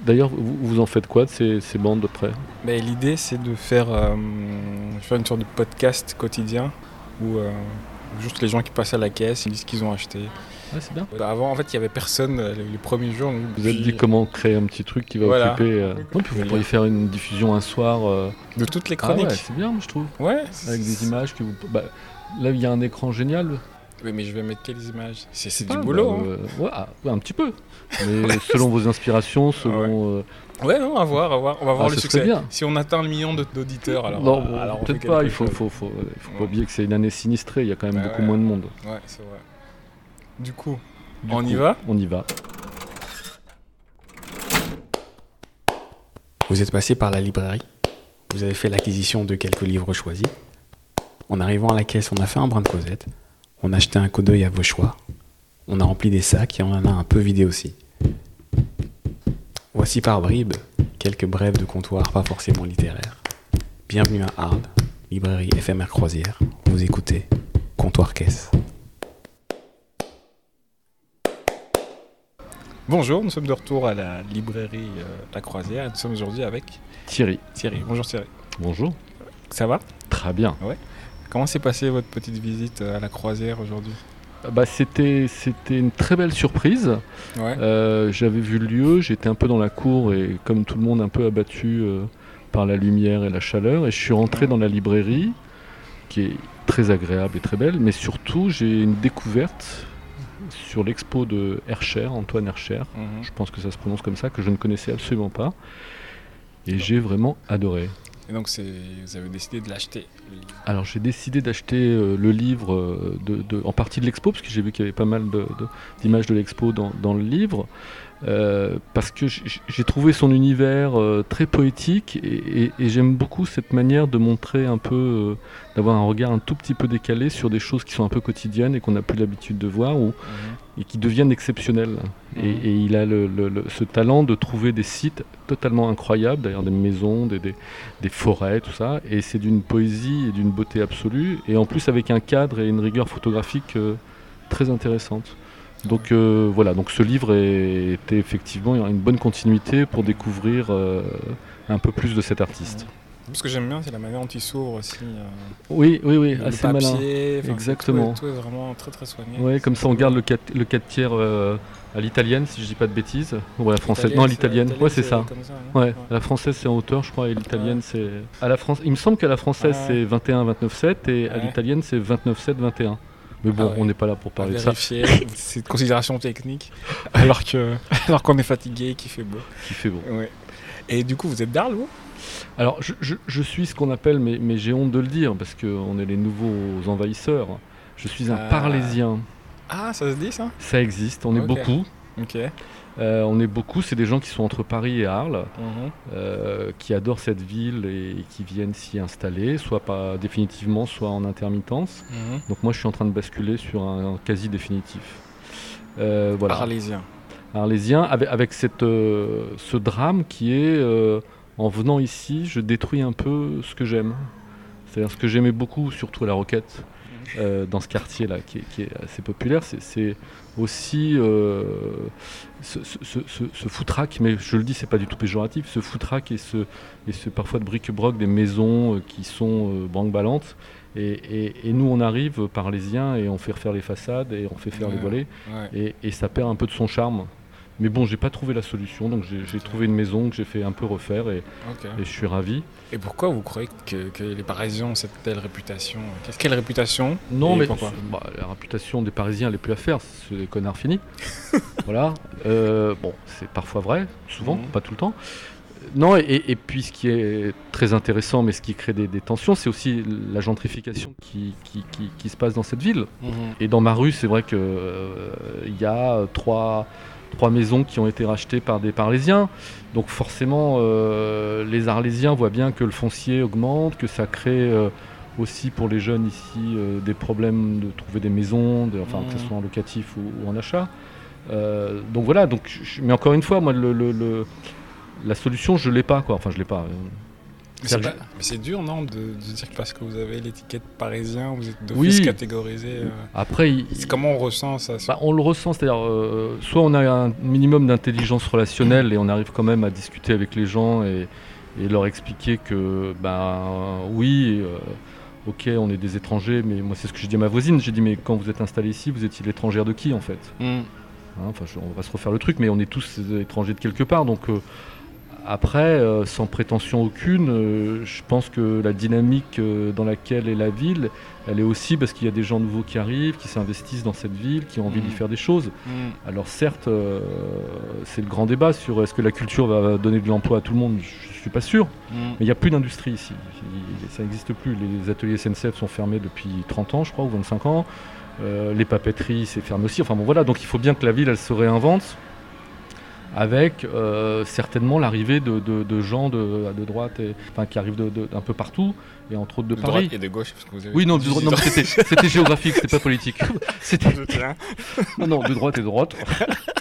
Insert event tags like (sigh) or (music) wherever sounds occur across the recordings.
D'ailleurs, vous, vous en faites quoi de ces, ces bandes après? Mais l'idée, c'est de faire, euh, faire une sorte de podcast quotidien où euh, juste les gens qui passent à la caisse, ils disent ce qu'ils ont acheté. Ouais, c'est bien. Bah, Avant, en fait, il y avait personne euh, les, les premiers jours. donc, Vous avez dit comment créer un petit truc qui va Voilà. occuper. euh, ouais, puis vous pourriez faire une diffusion un soir. euh, De toutes les Ah chroniques. ouais, c'est bien, je trouve. ouais. Avec des images que vous. Bah, là, il y a un écran génial. Oui, mais je vais mettre quelles images? C'est c'est Ah, du boulot. bah, hein. euh, ouais, ah, ouais, un petit peu. Mais (laughs) selon vos inspirations, selon. euh, Ouais, non, à voir, à voir. On va voir Ah, le succès. bien. Si on atteint le million d'auditeurs, alors. non, euh, alors peut-être pas. Il faut, faut, faut, il faut pas oublier que c'est une année sinistrée. Il y a quand même Bah beaucoup ouais. moins de monde. Ouais, c'est vrai. Du coup, Du On y va? On y va. Vous êtes passé par la librairie. Vous avez fait l'acquisition de quelques livres choisis. En arrivant à la caisse, on a fait un brin de causette. On a acheté un coup d'œil à vos choix. On a rempli des sacs et on en a un peu vidé aussi. Voici par bribes quelques brèves de comptoir pas forcément littéraires. Bienvenue à Arles, librairie éphémère croisière. Vous écoutez Comptoir Caisse. bonjour, nous sommes de retour à la librairie euh, La Croisière et nous sommes aujourd'hui avec Thierry, Thierry. Bonjour Thierry. bonjour. Ça va? Très bien. Comment s'est passée votre petite visite euh, à La Croisière aujourd'hui? Bah, c'était, c'était une très belle surprise. Ouais. Euh, j'avais vu le lieu, j'étais un peu dans la cour et comme tout le monde un peu abattu euh, par la lumière et la chaleur. Et je suis rentré dans la librairie qui est très agréable et très belle, mais surtout j'ai une découverte sur l'expo de Hercher, Antoine Hercher. Mhm. Je pense que ça se prononce comme ça, que je ne connaissais absolument pas. Et j'ai vraiment adoré. Et donc, vous avez décidé de l'acheter. le livre. Alors j'ai décidé d'acheter euh, le livre euh, de, de- en partie de l'expo, parce que j'ai vu qu'il y avait pas mal de- d'images de, l'expo dans, dans le livre, euh, parce que j'ai trouvé son univers très poétique et, et- et j'aime beaucoup cette manière de montrer un peu, d'avoir un regard un tout petit peu décalé sur des choses qui sont un peu quotidiennes et qu'on n'a plus l'habitude de voir ou, et qui deviennent exceptionnelles. Et, et il a le- le- le- ce talent de trouver des sites totalement incroyables, d'ailleurs des maisons, des, des- des forêts, tout ça. Et c'est d'une poésie et d'une beauté absolue. Et en plus avec un cadre et une rigueur photographique euh, très intéressante. Donc euh, voilà, donc ce livre est- était effectivement une bonne continuité pour découvrir euh, un peu plus de cet artiste. Ce que j'aime bien, c'est la manière dont il s'ouvre aussi. euh, Oui, oui, oui, assez papier, malin. Exactement. Tout est, tout est vraiment très très soigné. Ouais, comme ça on garde le 4, le 4 tiers euh, à l'italienne, si je dis pas de bêtises. Ou à la française. Non, à l'italienne. Ouais, c'est ça. hein. Ouais, la française c'est en hauteur, je crois, et l'italienne c'est. À la France, il me semble qu'à la française c'est 21, 29, 7 et à l'italienne c'est 29, 7, 21. Mais bon, Ah ouais. on n'est pas là pour parler de ça. (laughs) c'est une considération technique, alors que (laughs) alors qu'on est fatigué et qu'il fait beau. Qui fait bon. Ouais. Et du coup, vous êtes d'Arles, vous? Alors, je, je- je suis ce qu'on appelle, mais, mais j'ai honte de le dire parce qu'on est les nouveaux envahisseurs. Je suis un Ah. parlésien. Ah, ça se dit ça? Ça existe, on est beaucoup. Ok. Euh, on est beaucoup, c'est des gens qui sont entre Paris et Arles. Mhm. euh, qui adorent cette ville et, qui viennent s'y installer, soit pas définitivement, soit en intermittence. Mhm. Donc moi je suis en train de basculer sur un, quasi définitif. Euh, voilà. Arlésien. Arlésien, avec, avec cette, euh, ce drame qui est, euh, en venant ici, je détruis un peu ce que j'aime. C'est-à-dire ce que j'aimais beaucoup, surtout à la Roquette, euh, dans ce quartier-là, qui, est- qui est assez populaire, c'est- aussi euh, ce, ce, ce, ce- ce foutraque, mais je le dis, c'est pas du tout péjoratif, ce foutraque et ce, et ce parfois de bric-broc des maisons euh, qui sont euh, branque-ballantes. Et, et- et nous, on arrive parlésiens et on fait refaire les façades et on fait faire les volets Ouais. et, et ça perd un peu de son charme. Mais bon, j'ai pas trouvé la solution, donc j'ai trouvé une maison que j'ai fait un peu refaire et, je suis ravi. Et pourquoi vous croyez que, que les Parisiens ont cette telle réputation? Qu'est-ce quelle réputation? Non, mais pourquoi? bah, la réputation des Parisiens, elle est plus à faire, c'est des connards finis. (laughs) voilà. Euh, bon, c'est parfois vrai, souvent, Mhm. pas tout le temps. Non, et, et puis ce qui est très intéressant, mais ce qui crée des, des tensions, c'est aussi la gentrification qui, qui, qui- qui se passe dans cette ville. Mhm. Et dans ma rue, c'est vrai qu'il y a trois, trois maisons qui ont été rachetées par des Parlésiens. Donc forcément, euh, les Arlésiens voient bien que le foncier augmente, que ça crée euh, aussi pour les jeunes ici euh, des problèmes de trouver des maisons, de- enfin, que ce Mhm. soit en locatif ou, ou en achat. Donc voilà, donc, mais encore une fois, moi, le, le- le- la solution, je l'ai pas. Quoi. Enfin, je l'ai pas. Euh, Mais C'est c'est pas- dur, non, de, de dire que parce que vous avez l'étiquette parisien, vous êtes Oui. d'office catégorisé. euh, Après, il- c'est comment on ressent ça Bah, on le ressent, c'est-à-dire, euh, soit on a un minimum d'intelligence relationnelle et on arrive quand même à discuter avec les gens et, et leur expliquer que, bah, oui, euh, ok, on est des étrangers, mais moi c'est ce que j'ai dit à ma voisine, j'ai dit, mais quand vous êtes installé ici, vous étiez l'étrangère de qui en fait? Hmm. Hein, Enfin, je- on va se refaire le truc, mais on est tous euh, étrangers de quelque part, donc. Après, euh, sans prétention aucune, euh, je pense que la dynamique euh, dans laquelle est la ville, elle est aussi parce qu'il y a des gens nouveaux qui arrivent, qui s'investissent dans cette ville, qui ont envie d'y Mhm. faire des choses. Hmm. Alors certes, c'est le grand débat sur est-ce que la culture va donner de l'emploi à tout le monde. Je suis pas sûr. Hmm. Mais il n'y a plus d'industrie ici. Il- Ça n'existe plus. Les ateliers SNCF sont fermés depuis 30 ans, je crois, ou 25 ans. Les papeteries, c'est fermé aussi. Enfin bon, voilà. Donc il faut bien que la ville, elle se réinvente avec euh, certainement l'arrivée de, de- de gens de, de droite, et, enfin, qui arrivent d'un peu partout, et entre autres de, Paris. droite et de gauche, parce que vous avez Oui, non, de dit- droite- non, mais c'était géographique, c'était pas politique. (laughs) Tiens. non, non, de droite et de droite. (laughs)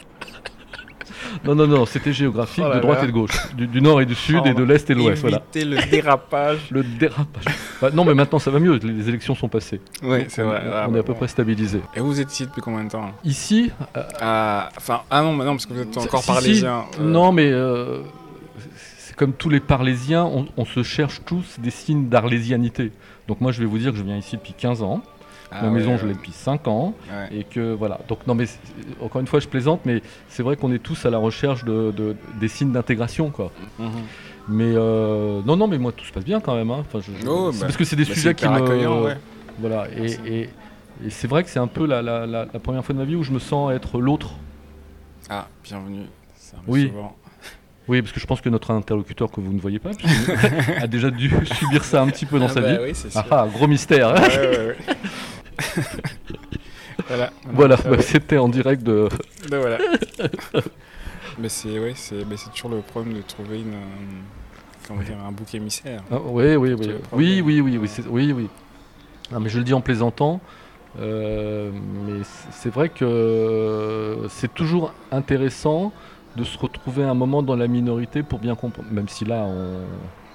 non, non, non, c'était géographique, Oh de droite là. et de gauche. Du, du nord et du sud Oh, et de l'est et de l'ouest, voilà. Le dérapage. Le dérapage. Bah, non, mais maintenant ça va mieux, les élections sont passées. oui, c'est on- vrai. On, est à peu bon. près stabilisé. Et vous êtes ici depuis combien de temps Ici, euh, Ah, Enfin, ah non, mais non, parce que vous êtes encore si, si. parlésien. euh, non, mais euh, c'est comme tous les Parlésiens, on, on se cherche tous des signes d'arlésianité. Donc moi, je vais vous dire que je viens ici depuis 15 ans. Ah Ma ouais, maison, je l'ai depuis 5 ans. ouais. Et que voilà. Donc non mais encore une fois je plaisante, mais c'est vrai qu'on est tous à la recherche de, de- des signes d'intégration quoi. Mhm. Mais euh, non non mais moi tout se passe bien quand même. hein. Enfin, je- je- Oh, bah, parce que c'est des Bah, sujets qui me ouais. voilà et, Merci. et- et c'est vrai que c'est un peu la, la- la- la première fois de ma vie où je me sens être l'autre. Ah, bienvenue. Ça Oui. souvent. (laughs) Oui parce que je pense que notre interlocuteur que vous ne voyez pas (laughs) a déjà dû (laughs) subir ça un petit peu dans Ah sa bah vie. Oui, c'est sûr. Ah, ah, gros mystère. ouais, ouais. (laughs) voilà. voilà Ça bah, c'était en direct de. Ben voilà. (laughs) mais c'est ouais, c'est toujours le problème de trouver une euh, dire un bouc émissaire. Ah, oui, oui, oui. Oui, oui, oui, oui, mais je le dis en plaisantant, euh, mais c'est vrai que c'est toujours intéressant de se retrouver un moment dans la minorité pour bien comprendre, même si là, on,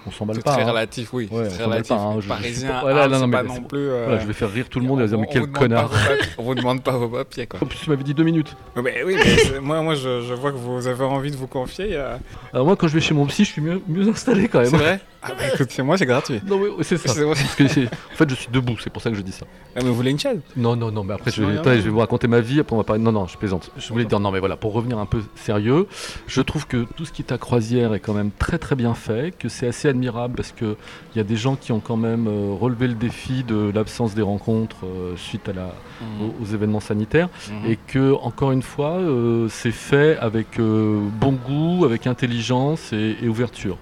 on s'emballe C'est pas. très hein. relatif, oui. Ouais, c'est très relatif. pas, hein, je- je suis Parisien, voilà, ah, non, c'est non, pas non c'est- plus. euh, Voilà, je vais faire rire tout le monde et on- dire, mais quel connard On vous demande pas vos papiers, quoi. En plus, tu m'avais dit deux minutes. Mais oui, mais c'est- moi, moi je, je vois que vous avez envie de vous confier. a- Alors moi, quand je vais chez mon psy, je suis mieux, mieux installé quand même. C'est vrai? Ah bah écoute, c'est moi, c'est gratuit. Non, c'est ça. Parce que en fait, je suis debout, c'est pour ça que je dis ça. Ah, mais vous voulez une chaise? Non, non, non, mais après, je vais, je vous raconter ma vie, après on va parler. Non, non, je plaisante. Je voulais dire, non, mais voilà, pour revenir un peu sérieux, je trouve que tout ce qui est à croisière est quand même très très bien fait, que c'est assez admirable parce qu'il y a des gens qui ont quand même euh, relevé le défi de l'absence des rencontres euh, suite à la, aux, aux événements sanitaires Mhm. et que, encore une fois, euh, c'est fait avec euh, bon goût, avec intelligence et, et ouverture.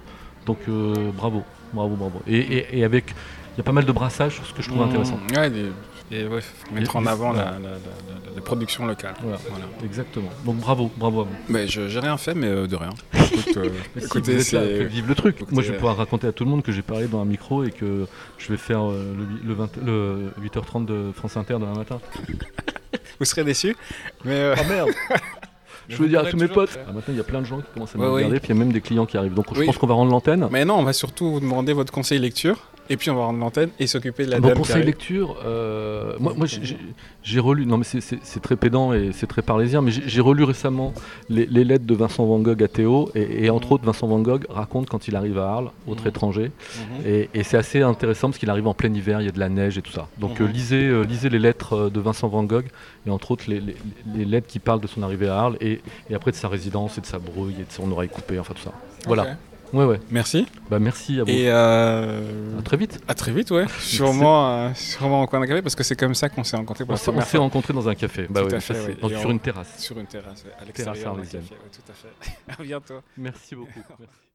Donc, euh, bravo, bravo, bravo. Et, et- et avec. Il y a pas mal de brassage, ce que je trouve Mhm. intéressant. Ouais, des- ouais, mettre Et- en avant voilà. la, la, la, la- la production locale. Voilà. Voilà. Exactement. Donc bravo, bravo à vous. Mais je j'ai rien fait, mais euh, de rien. (laughs) Écoute, euh, si, écoutez, c'est. vivre le truc. Écoutez, Moi, je vais pouvoir raconter à tout le monde que j'ai parlé dans un micro et que je vais faire euh, le, huit- le, 20 le 8h30 de France Inter demain matin. (laughs) Vous serez déçus. Mais. euh, Oh merde (laughs) Je veux dire à tous mes potes. Ah, maintenant, il y a plein de gens qui commencent à me Ouais, oui. regarder, puis il y a même des clients qui arrivent. Donc, je pense qu'on va rendre l'antenne. Mais non, on va surtout vous demander votre conseil lecture. Et puis on va rendre l'antenne et s'occuper de la Mon dame qui conseil arrive. lecture, euh, moi, moi j'ai- relu, non mais c'est- très pédant et c'est très parlésien, mais j'ai relu récemment les, les lettres de Vincent Van Gogh à Théo, et, et entre Mhm. autres Vincent Van Gogh raconte quand il arrive à Arles, autre Mhm. étranger, Mhm. Et, et c'est assez intéressant parce qu'il arrive en plein hiver, il y a de la neige et tout ça. Donc euh, lisez, euh, lisez les lettres de Vincent Van Gogh et entre autres les, les- les lettres qui parlent de son arrivée à Arles et, et après de sa résidence et de sa brouille et de son oreille coupée, enfin tout ça. Voilà. Ouais ouais. Merci. Bah merci à vous. Et euh, À très vite. à très vite, ouais. (laughs) Sûrement, euh, sûrement en coin d'un café parce que c'est comme ça qu'on s'est rencontrés pour On la s'est on rencontrés dans un café. Bah Tout à fait, ouais. sur on- une terrasse. Sur une terrasse, ouais, à l'extérieur café. ouais, tout à fait. (laughs) à bientôt. Merci beaucoup. Merci.